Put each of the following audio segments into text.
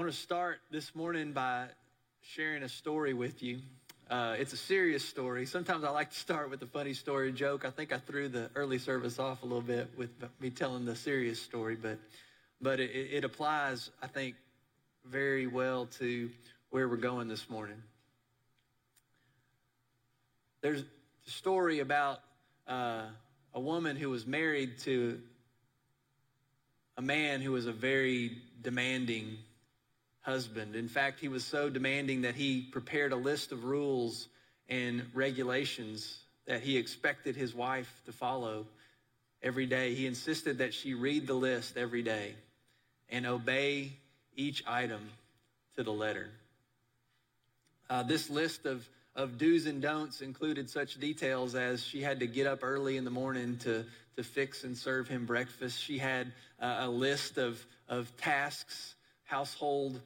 I want to start this morning by sharing a story with you. Uh, it's a serious story. Sometimes I like to start with a funny story, joke. I think I threw the early service off a little bit with me telling the serious story, but but it, it applies, I think, very well to where we're going this morning. There's a story about uh, a woman who was married to a man who was a very demanding husband. In fact, he was so demanding that he prepared a list of rules and regulations that he expected his wife to follow every day. He insisted that she read the list every day and obey each item to the letter. Uh, this list of, of do's and don'ts included such details as she had to get up early in the morning to, to fix and serve him breakfast. She had uh, a list of, of tasks, household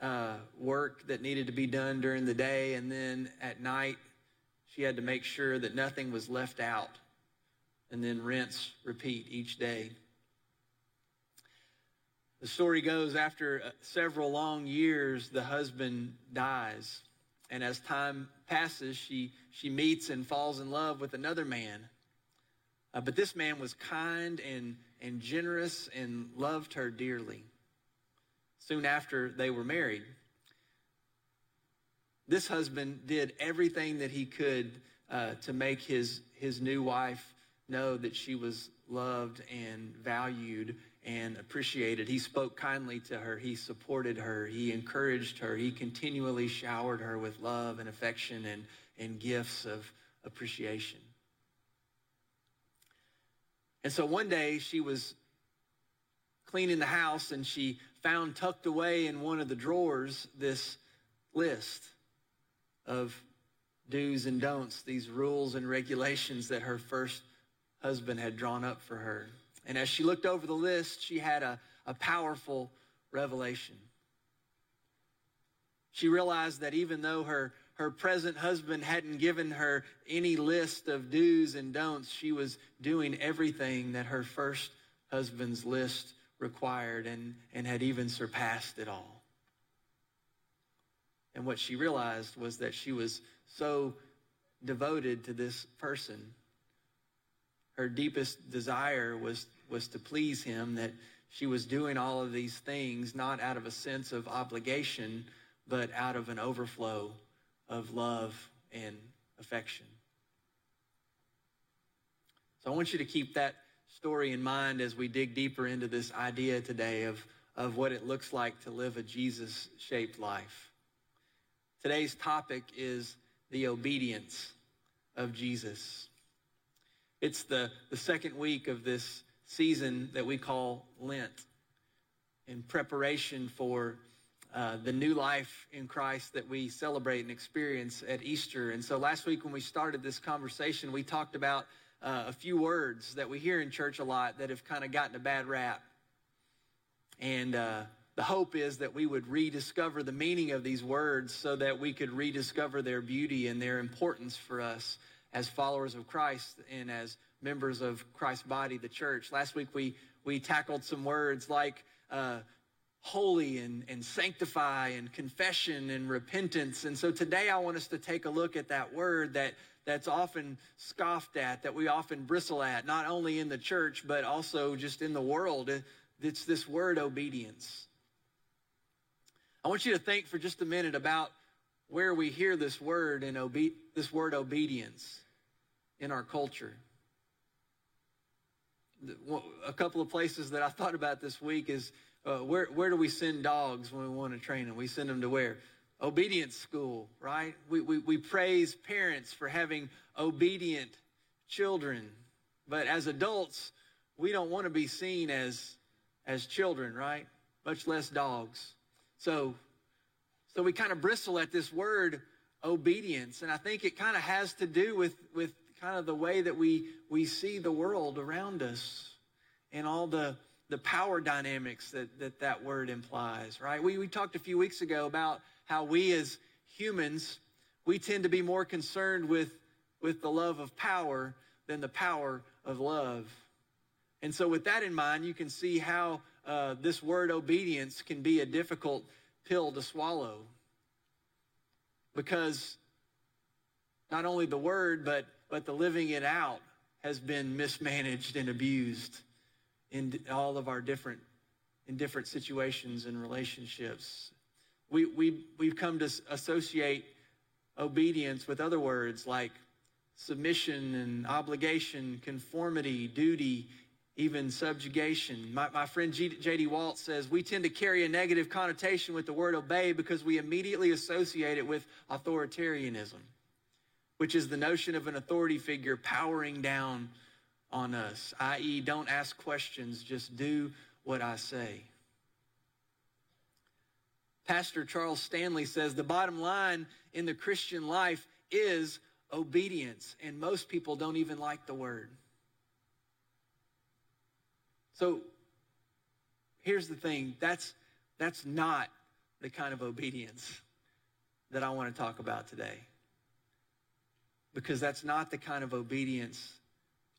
uh, work that needed to be done during the day. And then at night, she had to make sure that nothing was left out. And then rinse, repeat each day. The story goes after uh, several long years, the husband dies. And as time passes, she, she meets and falls in love with another man. Uh, but this man was kind and, and generous and loved her dearly soon after they were married. This husband did everything that he could uh, to make his, his new wife know that she was loved and valued and appreciated. He spoke kindly to her. He supported her. He encouraged her. He continually showered her with love and affection and, and gifts of appreciation. And so one day she was cleaning the house and she found tucked away in one of the drawers this list of do's and don'ts, these rules and regulations that her first husband had drawn up for her. And as she looked over the list, she had a, a powerful revelation. She realized that even though her, her present husband hadn't given her any list of do's and don'ts, she was doing everything that her first husband's list required and, and had even surpassed it all. And what she realized was that she was so devoted to this person. Her deepest desire was, was to please him, that she was doing all of these things not out of a sense of obligation, but out of an overflow of love and affection. So I want you to keep that story in mind as we dig deeper into this idea today of, of what it looks like to live a Jesus shaped life. Today's topic is the obedience of Jesus. It's the, the second week of this season that we call Lent in preparation for uh, the new life in Christ that we celebrate and experience at Easter. And so last week when we started this conversation, we talked about uh, a few words that we hear in church a lot that have kind of gotten a bad rap. And uh, the hope is that we would rediscover the meaning of these words so that we could rediscover their beauty and their importance for us as followers of Christ and as members of Christ's body, the church. Last week we, we tackled some words like uh, holy and, and sanctify and confession and repentance. And so today I want us to take a look at that word that that's often scoffed at, that we often bristle at, not only in the church, but also just in the world. It's this word obedience. I want you to think for just a minute about where we hear this word and obe- this word obedience in our culture. A couple of places that I thought about this week is uh, where, where do we send dogs when we want to train them? We send them to where? Obedience school, right? We, we, we praise parents for having obedient children. But as adults, we don't want to be seen as, as children, right? Much less dogs. So, so we kind of bristle at this word obedience. And I think it kind of has to do with, with kind of the way that we, we see the world around us and all the, the power dynamics that that, that word implies, right? We, we talked a few weeks ago about how we as humans, we tend to be more concerned with, with the love of power than the power of love. And so, with that in mind, you can see how uh, this word obedience can be a difficult pill to swallow because not only the word, but, but the living it out has been mismanaged and abused in all of our different, in different situations and relationships. We, we, we've come to associate obedience with other words like submission and obligation, conformity, duty, even subjugation. My, my friend J.D. Walt says we tend to carry a negative connotation with the word obey because we immediately associate it with authoritarianism, which is the notion of an authority figure powering down on us, i.e., don't ask questions, just do what I say. Pastor Charles Stanley says the bottom line in the Christian life is obedience, and most people don't even like the word. So here's the thing that's, that's not the kind of obedience that I want to talk about today. Because that's not the kind of obedience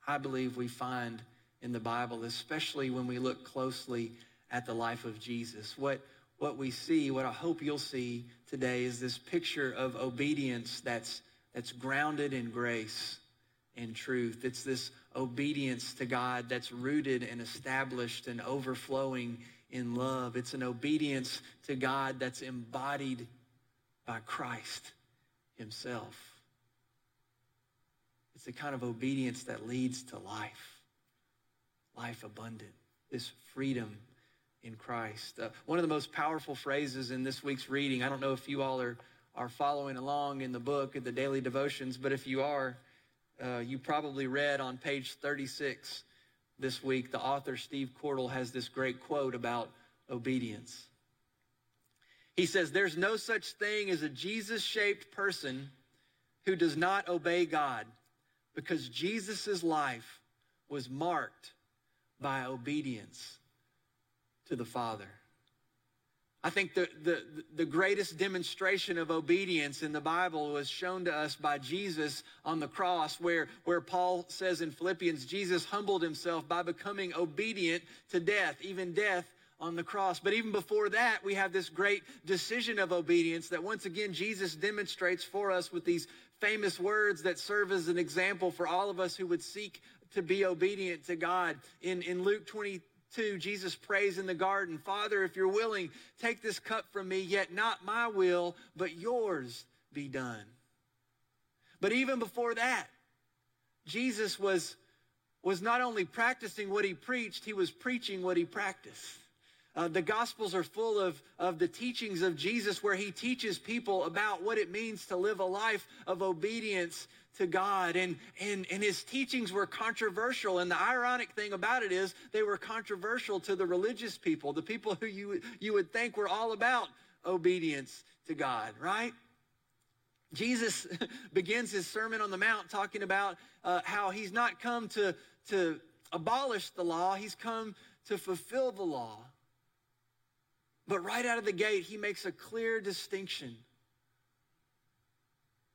I believe we find in the Bible, especially when we look closely at the life of Jesus. What, what we see, what I hope you'll see today, is this picture of obedience that's, that's grounded in grace and truth. It's this obedience to God that's rooted and established and overflowing in love. It's an obedience to God that's embodied by Christ Himself. It's the kind of obedience that leads to life, life abundant, this freedom in Christ. Uh, one of the most powerful phrases in this week's reading, I don't know if you all are, are following along in the book, of the daily devotions, but if you are, uh, you probably read on page 36 this week, the author Steve Cordle has this great quote about obedience. He says, There's no such thing as a Jesus shaped person who does not obey God because Jesus' life was marked by obedience to the Father. I think the, the, the greatest demonstration of obedience in the Bible was shown to us by Jesus on the cross, where, where Paul says in Philippians, Jesus humbled himself by becoming obedient to death, even death on the cross. But even before that, we have this great decision of obedience that once again Jesus demonstrates for us with these famous words that serve as an example for all of us who would seek to be obedient to God. In, in Luke 20, 2, Jesus prays in the garden, Father, if you're willing, take this cup from me, yet not my will, but yours be done. But even before that, Jesus was, was not only practicing what he preached, he was preaching what he practiced. Uh, the Gospels are full of, of the teachings of Jesus where he teaches people about what it means to live a life of obedience to God. And, and, and his teachings were controversial. And the ironic thing about it is they were controversial to the religious people, the people who you, you would think were all about obedience to God, right? Jesus begins his Sermon on the Mount talking about uh, how he's not come to, to abolish the law, he's come to fulfill the law. But right out of the gate, he makes a clear distinction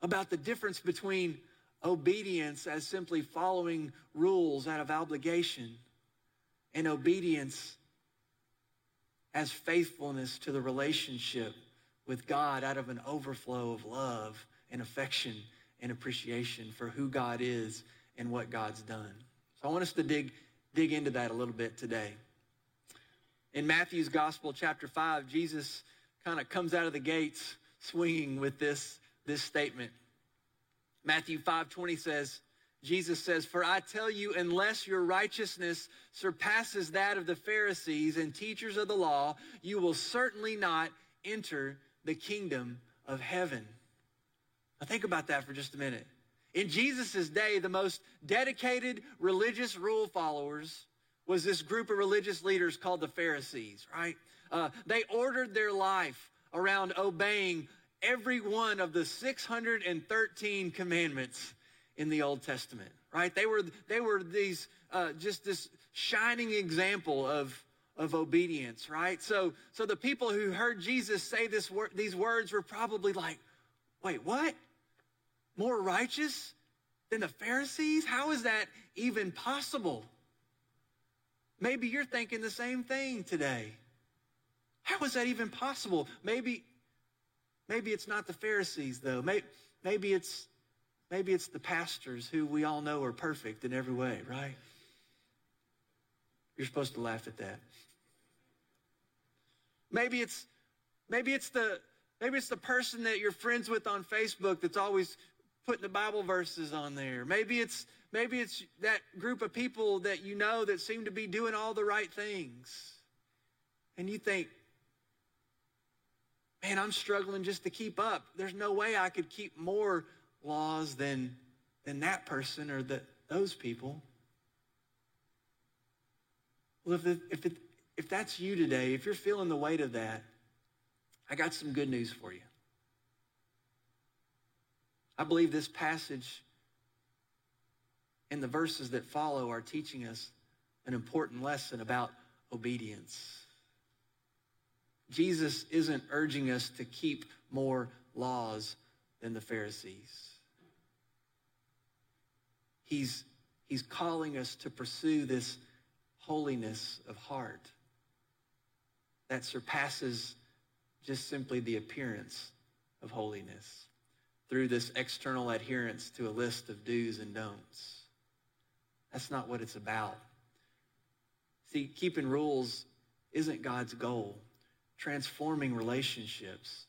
about the difference between obedience as simply following rules out of obligation, and obedience as faithfulness to the relationship with God out of an overflow of love and affection and appreciation for who God is and what God's done. So I want us to dig, dig into that a little bit today. In Matthew's Gospel, chapter 5, Jesus kind of comes out of the gates swinging with this, this statement. Matthew 5:20 says, Jesus says, For I tell you, unless your righteousness surpasses that of the Pharisees and teachers of the law, you will certainly not enter the kingdom of heaven. Now, think about that for just a minute. In Jesus' day, the most dedicated religious rule followers was this group of religious leaders called the Pharisees, right? Uh, they ordered their life around obeying every one of the 613 commandments in the Old Testament, right? They were, they were these, uh, just this shining example of, of obedience, right? So, so the people who heard Jesus say this wor- these words were probably like, wait, what? More righteous than the Pharisees? How is that even possible? Maybe you're thinking the same thing today. How is that even possible? Maybe, maybe it's not the Pharisees, though. Maybe, maybe it's maybe it's the pastors who we all know are perfect in every way, right? You're supposed to laugh at that. Maybe it's maybe it's the maybe it's the person that you're friends with on Facebook that's always putting the Bible verses on there. Maybe it's maybe it's that group of people that you know that seem to be doing all the right things. And you think, man, I'm struggling just to keep up. There's no way I could keep more laws than than that person or that those people. Well, if, it, if, it, if that's you today, if you're feeling the weight of that, I got some good news for you. I believe this passage and the verses that follow are teaching us an important lesson about obedience. Jesus isn't urging us to keep more laws than the Pharisees. He's, he's calling us to pursue this holiness of heart that surpasses just simply the appearance of holiness through this external adherence to a list of do's and don'ts. That's not what it's about. See, keeping rules isn't God's goal. Transforming relationships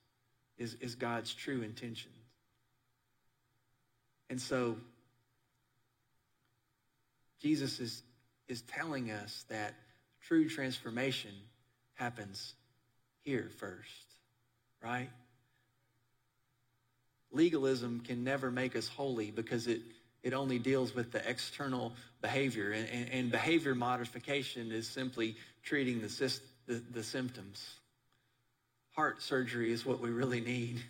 is, is God's true intention. And so, Jesus is, is telling us that true transformation happens here first, right? Legalism can never make us holy because it, it only deals with the external behavior. And, and, and behavior modification is simply treating the, the, the symptoms. Heart surgery is what we really need.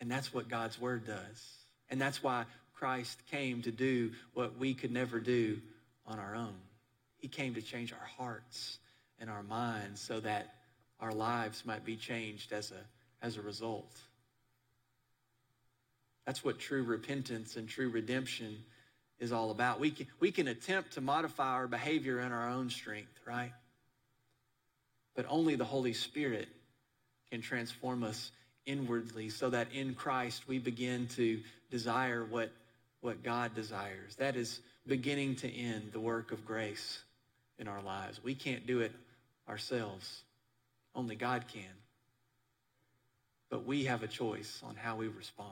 And that's what God's word does. And that's why Christ came to do what we could never do on our own. He came to change our hearts and our minds so that our lives might be changed as a, as a result. That's what true repentance and true redemption is all about. We can, we can attempt to modify our behavior in our own strength, right? But only the Holy Spirit can transform us inwardly so that in Christ we begin to desire what what God desires. That is beginning to end the work of grace in our lives. We can't do it ourselves. Only God can. But we have a choice on how we respond.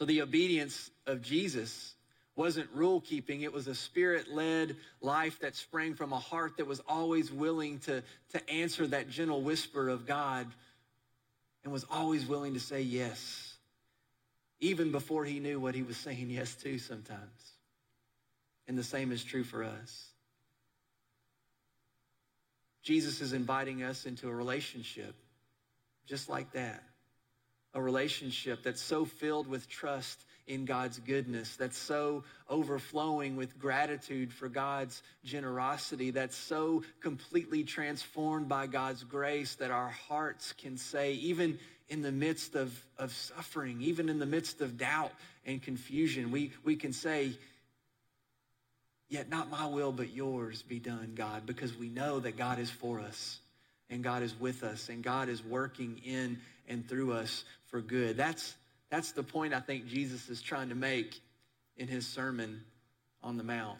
So the obedience of Jesus wasn't rule keeping, it was a spirit led life that sprang from a heart that was always willing to, to answer that gentle whisper of God and was always willing to say yes even before he knew what he was saying yes to sometimes. And the same is true for us. Jesus is inviting us into a relationship just like that. A relationship that's so filled with trust in God's goodness, that's so overflowing with gratitude for God's generosity, that's so completely transformed by God's grace that our hearts can say, even in the midst of, of suffering, even in the midst of doubt and confusion, we, we can say, Yet not my will, but yours be done, God, because we know that God is for us and God is with us and God is working in and through us for good. That's, that's the point I think Jesus is trying to make in his Sermon on the Mount.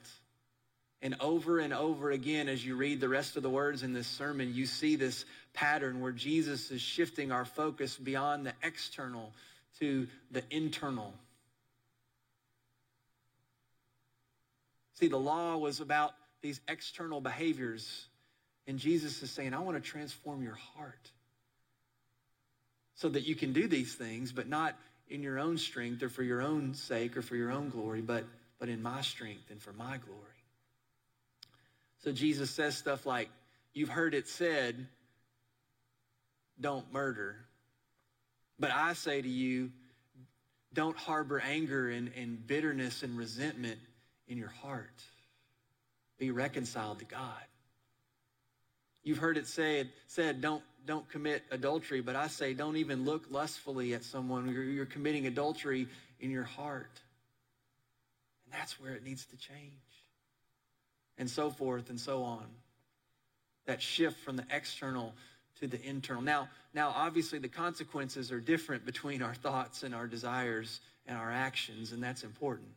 And over and over again, as you read the rest of the words in this sermon, you see this pattern where Jesus is shifting our focus beyond the external to the internal. See, the law was about these external behaviors, and Jesus is saying, I want to transform your heart so that you can do these things, but not in your own strength or for your own sake or for your own glory, but, but in my strength and for my glory. So Jesus says stuff like, You've heard it said, don't murder. But I say to you, don't harbor anger and, and bitterness and resentment in your heart. Be reconciled to God. You've heard it said, said don't, don't commit adultery, but I say don't even look lustfully at someone. You're, you're committing adultery in your heart. And that's where it needs to change and so forth and so on. that shift from the external to the internal. Now, now obviously the consequences are different between our thoughts and our desires and our actions, and that's important.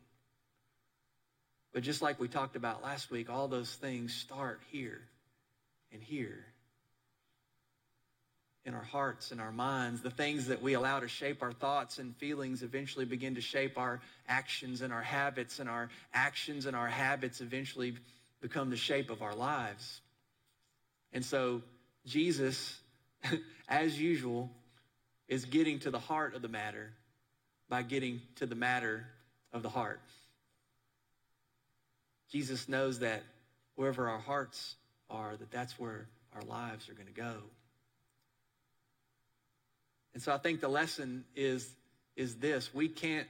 But just like we talked about last week, all those things start here and here in our hearts and our minds. The things that we allow to shape our thoughts and feelings eventually begin to shape our actions and our habits, and our actions and our habits eventually become the shape of our lives. And so, Jesus, as usual, is getting to the heart of the matter by getting to the matter of the heart. Jesus knows that wherever our hearts are, that that's where our lives are going to go. And so I think the lesson is, is this. We can't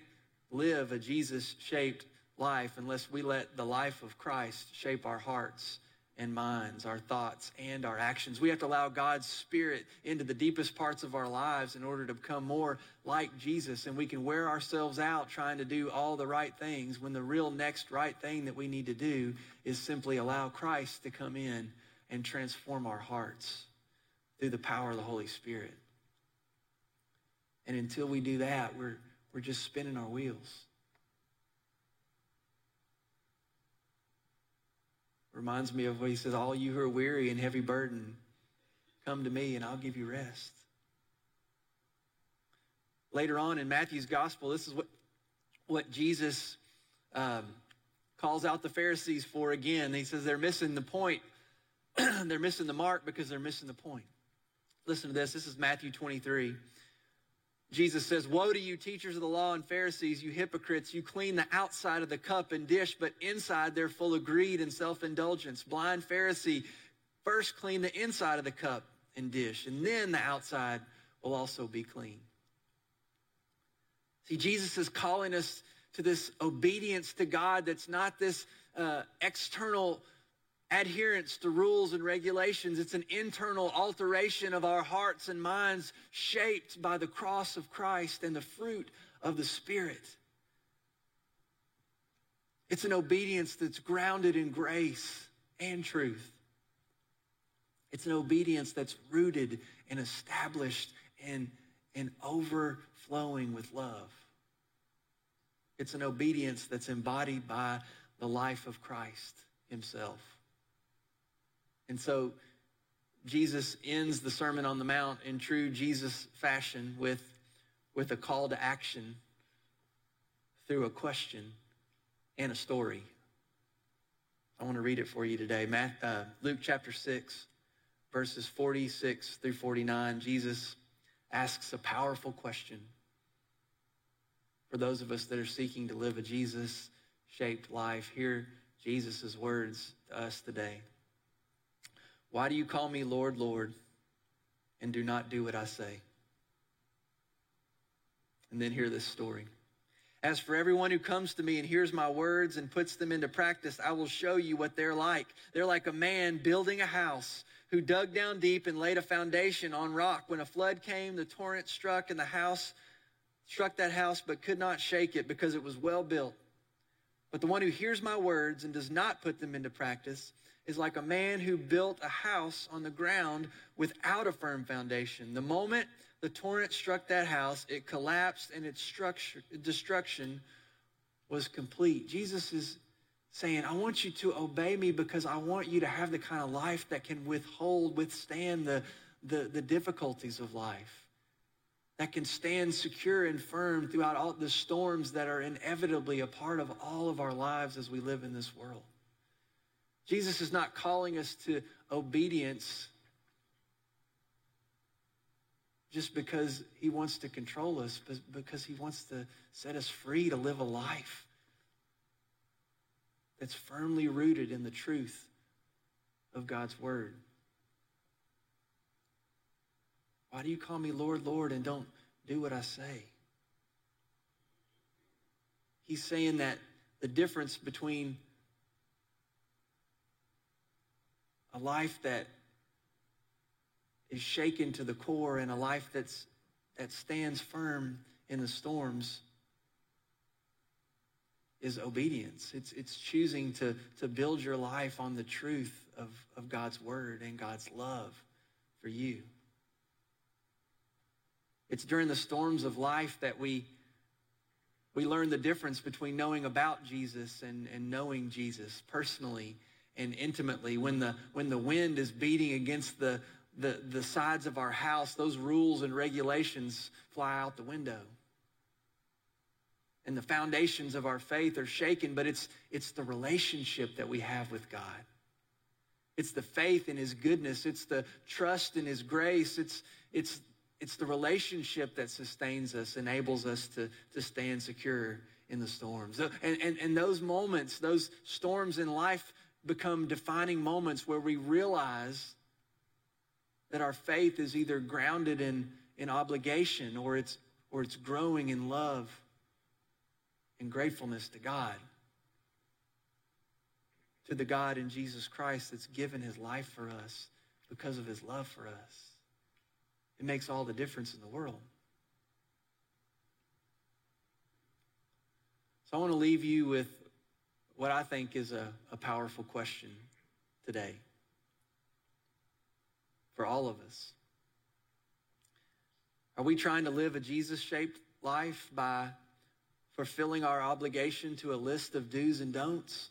live a Jesus-shaped life unless we let the life of Christ shape our hearts and minds, our thoughts, and our actions. We have to allow God's Spirit into the deepest parts of our lives in order to become more like Jesus. And we can wear ourselves out trying to do all the right things when the real next right thing that we need to do is simply allow Christ to come in and transform our hearts through the power of the Holy Spirit. And until we do that, we're, we're just spinning our wheels. Reminds me of what he says, all you who are weary and heavy burden, come to me and I'll give you rest. Later on in Matthew's gospel, this is what, what Jesus um, calls out the Pharisees for again. He says they're missing the point. they're missing the mark because they're missing the point. Listen to this. This is Matthew 23. Jesus says, Woe to you, teachers of the law and Pharisees, you hypocrites! You clean the outside of the cup and dish, but inside they're full of greed and self indulgence. Blind Pharisee, first clean the inside of the cup and dish, and then the outside will also be clean. See, Jesus is calling us to this obedience to God that's not this uh, external adherence to rules and regulations. It's an internal alteration of our hearts and minds shaped by the cross of Christ and the fruit of the Spirit. It's an obedience that's grounded in grace and truth. It's an obedience that's rooted and established and, and overflowing with love. It's an obedience that's embodied by the life of Christ himself. And so Jesus ends the Sermon on the Mount in true Jesus fashion with, with a call to action through a question and a story. I want to read it for you today. Matt, uh, Luke chapter 6, verses 46 through 49. Jesus asks a powerful question for those of us that are seeking to live a Jesus shaped life. Hear Jesus' words to us today. Why do you call me Lord, Lord, and do not do what I say? And then hear this story. As for everyone who comes to me and hears my words and puts them into practice, I will show you what they're like. They're like a man building a house who dug down deep and laid a foundation on rock. When a flood came, the torrent struck and the house struck that house but could not shake it because it was well built. But the one who hears my words and does not put them into practice is like a man who built a house on the ground without a firm foundation. The moment the torrent struck that house, it collapsed and its structure, destruction was complete. Jesus is saying, I want you to obey me because I want you to have the kind of life that can withhold, withstand the, the, the difficulties of life, that can stand secure and firm throughout all the storms that are inevitably a part of all of our lives as we live in this world. Jesus is not calling us to obedience just because he wants to control us, but because he wants to set us free to live a life that's firmly rooted in the truth of God's word. Why do you call me Lord, Lord, and don't do what I say? He's saying that the difference between a life that is shaken to the core and a life that's, that stands firm in the storms is obedience. It's, it's choosing to, to build your life on the truth of, of God's word and God's love for you. It's during the storms of life that we, we learn the difference between knowing about Jesus and, and knowing Jesus personally and intimately. When the, when the wind is beating against the, the, the sides of our house, those rules and regulations fly out the window. And the foundations of our faith are shaken, but it's, it's the relationship that we have with God. It's the faith in his goodness. It's the trust in his grace. It's, it's, it's the relationship that sustains us, enables us to, to stand secure in the storms. And, and, and those moments, those storms in life become defining moments where we realize that our faith is either grounded in, in obligation or it's, or it's growing in love and gratefulness to God. To the God in Jesus Christ that's given his life for us because of his love for us. It makes all the difference in the world. So I want to leave you with what I think is a, a powerful question today for all of us. Are we trying to live a Jesus shaped life by fulfilling our obligation to a list of do's and don'ts?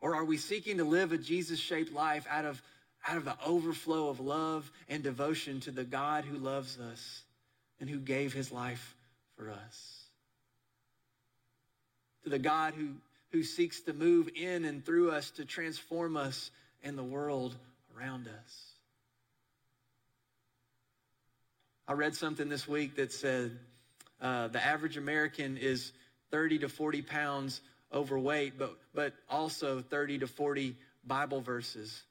Or are we seeking to live a Jesus shaped life out of, out of the overflow of love and devotion to the God who loves us and who gave his life for us? To the God who, who seeks to move in and through us to transform us and the world around us. I read something this week that said uh, the average American is 30 to 40 pounds overweight, but, but also 30 to 40 Bible verses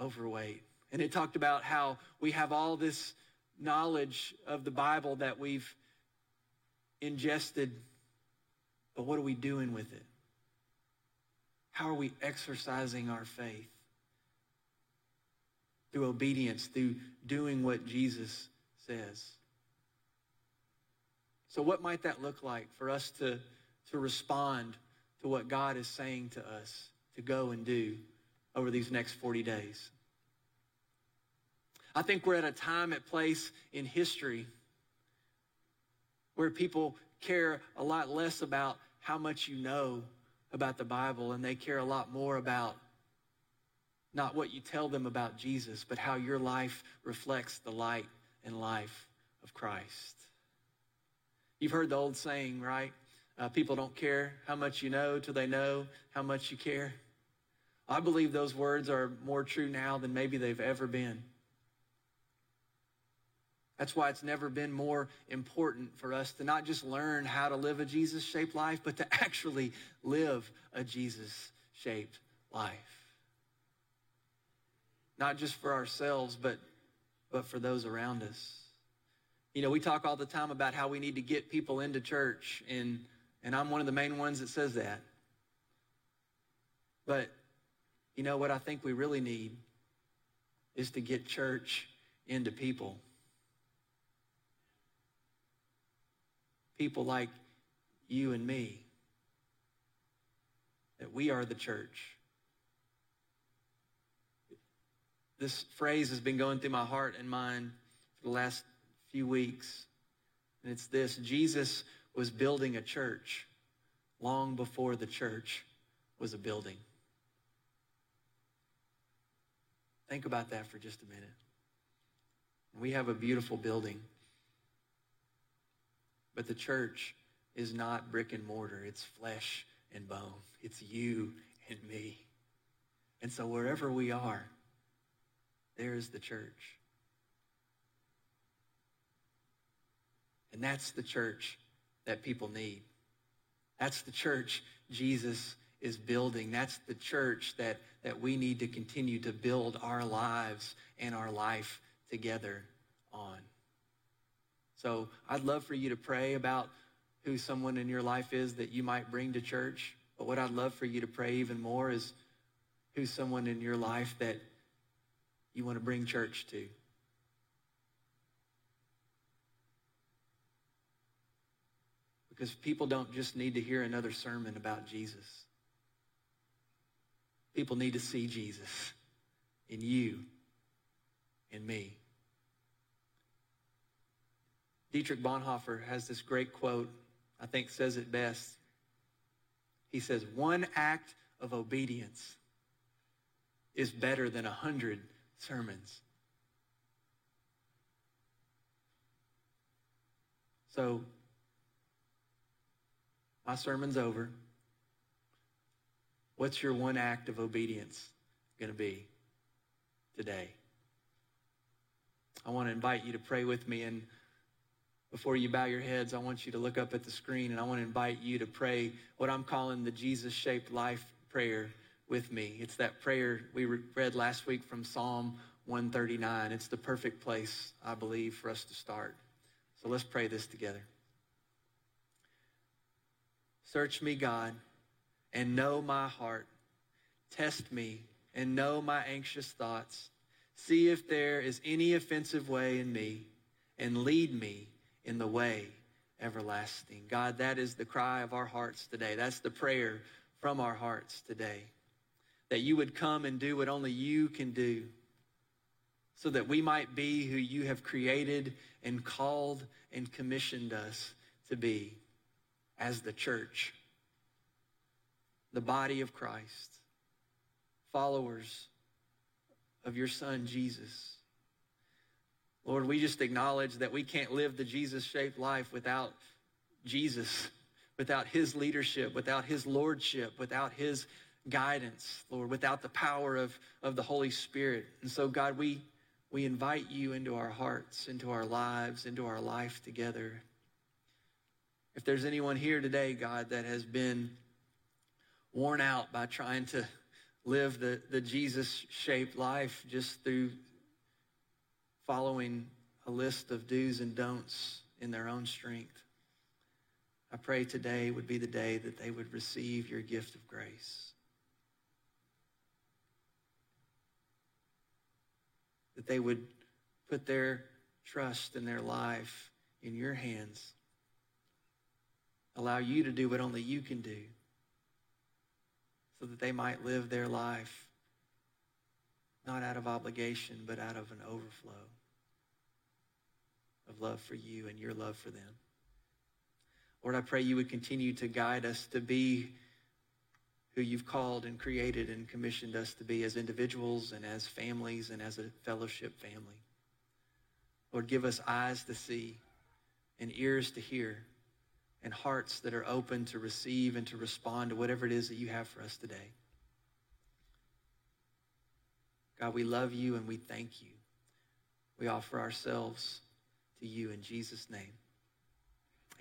overweight. And it talked about how we have all this knowledge of the Bible that we've ingested, but what are we doing with it? How are we exercising our faith? Through obedience, through doing what Jesus says. So, what might that look like for us to, to respond to what God is saying to us to go and do over these next 40 days? I think we're at a time at place in history where people care a lot less about how much you know about the Bible and they care a lot more about not what you tell them about Jesus, but how your life reflects the light and life of Christ. You've heard the old saying, right? Uh, people don't care how much you know till they know how much you care. I believe those words are more true now than maybe they've ever been. That's why it's never been more important for us to not just learn how to live a Jesus shaped life, but to actually live a Jesus shaped life. Not just for ourselves, but, but for those around us. You know, we talk all the time about how we need to get people into church, and, and I'm one of the main ones that says that. But you know what I think we really need is to get church into people. People like you and me. That we are the church. This phrase has been going through my heart and mind for the last few weeks. And it's this Jesus was building a church long before the church was a building. Think about that for just a minute. We have a beautiful building, but the church is not brick and mortar, it's flesh and bone. It's you and me. And so wherever we are, there is the church. And that's the church that people need. That's the church Jesus is building. That's the church that, that we need to continue to build our lives and our life together on. So I'd love for you to pray about who someone in your life is that you might bring to church. But what I'd love for you to pray even more is who's someone in your life that you want to bring church to. Because people don't just need to hear another sermon about Jesus. People need to see Jesus in you, in me. Dietrich Bonhoeffer has this great quote, I think says it best. He says, One act of obedience is better than a hundred sermons. So, my sermon's over. What's your one act of obedience going to be today? I want to invite you to pray with me. And before you bow your heads, I want you to look up at the screen and I want to invite you to pray what I'm calling the Jesus shaped life prayer with me. It's that prayer we read last week from Psalm 139. It's the perfect place, I believe, for us to start. So let's pray this together. Search me, God, and know my heart. Test me and know my anxious thoughts. See if there is any offensive way in me, and lead me in the way everlasting. God, that is the cry of our hearts today. That's the prayer from our hearts today. That you would come and do what only you can do so that we might be who you have created and called and commissioned us to be as the church, the body of Christ, followers of your son, Jesus. Lord, we just acknowledge that we can't live the Jesus shaped life without Jesus, without his leadership, without his lordship, without his guidance, Lord, without the power of, of the Holy Spirit. And so, God, we, we invite you into our hearts, into our lives, into our life together. If there's anyone here today, God, that has been worn out by trying to live the, the Jesus shaped life just through following a list of do's and don'ts in their own strength, I pray today would be the day that they would receive your gift of grace. That they would put their trust in their life in your hands Allow you to do what only you can do so that they might live their life not out of obligation, but out of an overflow of love for you and your love for them. Lord, I pray you would continue to guide us to be who you've called and created and commissioned us to be as individuals and as families and as a fellowship family. Lord, give us eyes to see and ears to hear and hearts that are open to receive and to respond to whatever it is that you have for us today. God, we love you and we thank you. We offer ourselves to you in Jesus' name.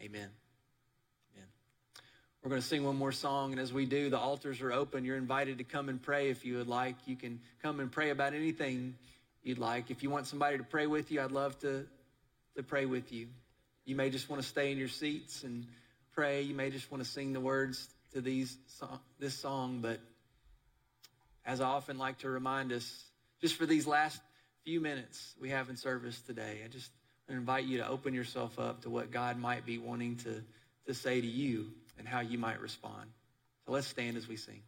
Amen. Amen. We're going to sing one more song, and as we do, the altars are open. You're invited to come and pray if you would like. You can come and pray about anything you'd like. If you want somebody to pray with you, I'd love to, to pray with you. You may just want to stay in your seats and pray. You may just want to sing the words to these this song, but as I often like to remind us, just for these last few minutes we have in service today, I just invite you to open yourself up to what God might be wanting to, to say to you and how you might respond. So let's stand as we sing.